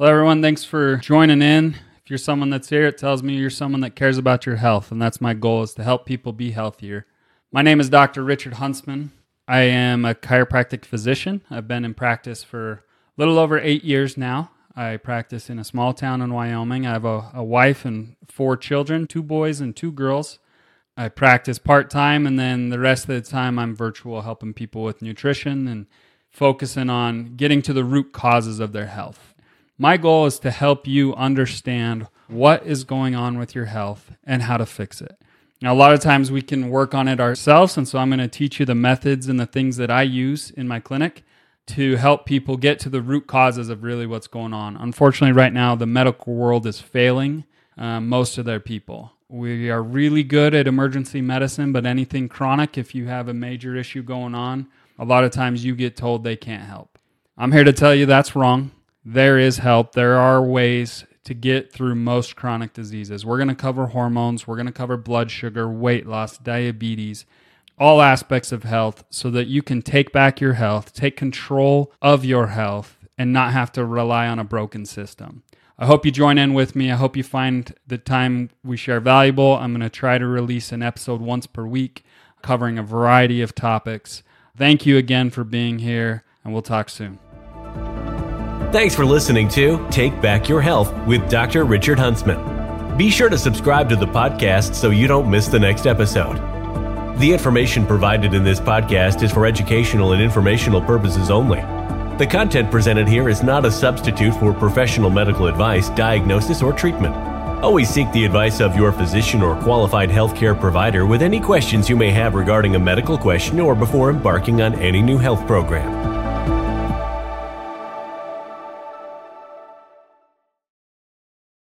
Hello, everyone. Thanks for joining in. If you're someone that's here, it tells me you're someone that cares about your health, and that's my goal is to help people be healthier. My name is Dr. Richard Huntsman. I am a chiropractic physician. I've been in practice for a little over eight years now. I practice in a small town in Wyoming. I have a, a wife and four children, two boys and two girls. I practice part time, and then the rest of the time, I'm virtual helping people with nutrition and focusing on getting to the root causes of their health. My goal is to help you understand what is going on with your health and how to fix it. Now, a lot of times we can work on it ourselves, and so I'm going to teach you the methods and the things that I use in my clinic to help people get to the root causes of really what's going on. Unfortunately, right now, the medical world is failing uh, most of their people. We are really good at emergency medicine, but anything chronic, if you have a major issue going on, a lot of times you get told they can't help. I'm here to tell you that's wrong there is help. There are ways to get through most chronic diseases. We're going to cover hormones, we're going to cover blood sugar, weight loss, diabetes, all aspects of health so that you can take back your health, take control of your health, and not have to rely on a broken system. I hope you join in with me. I hope you find the time we share valuable. I'm going to try to release an episode once per week covering a variety of topics. Thank you again for being here, and we'll talk soon. Thanks for listening to Take Back Your Health with Dr. Richard Huntsman. Be sure to subscribe to the podcast so you don't miss the next episode. The information provided in this podcast is for educational and informational purposes only. The content presented here is not a substitute for professional medical advice, diagnosis, or treatment. Always seek the advice of your physician or qualified healthcare provider with any questions you may have regarding a medical question or before embarking on any new health program.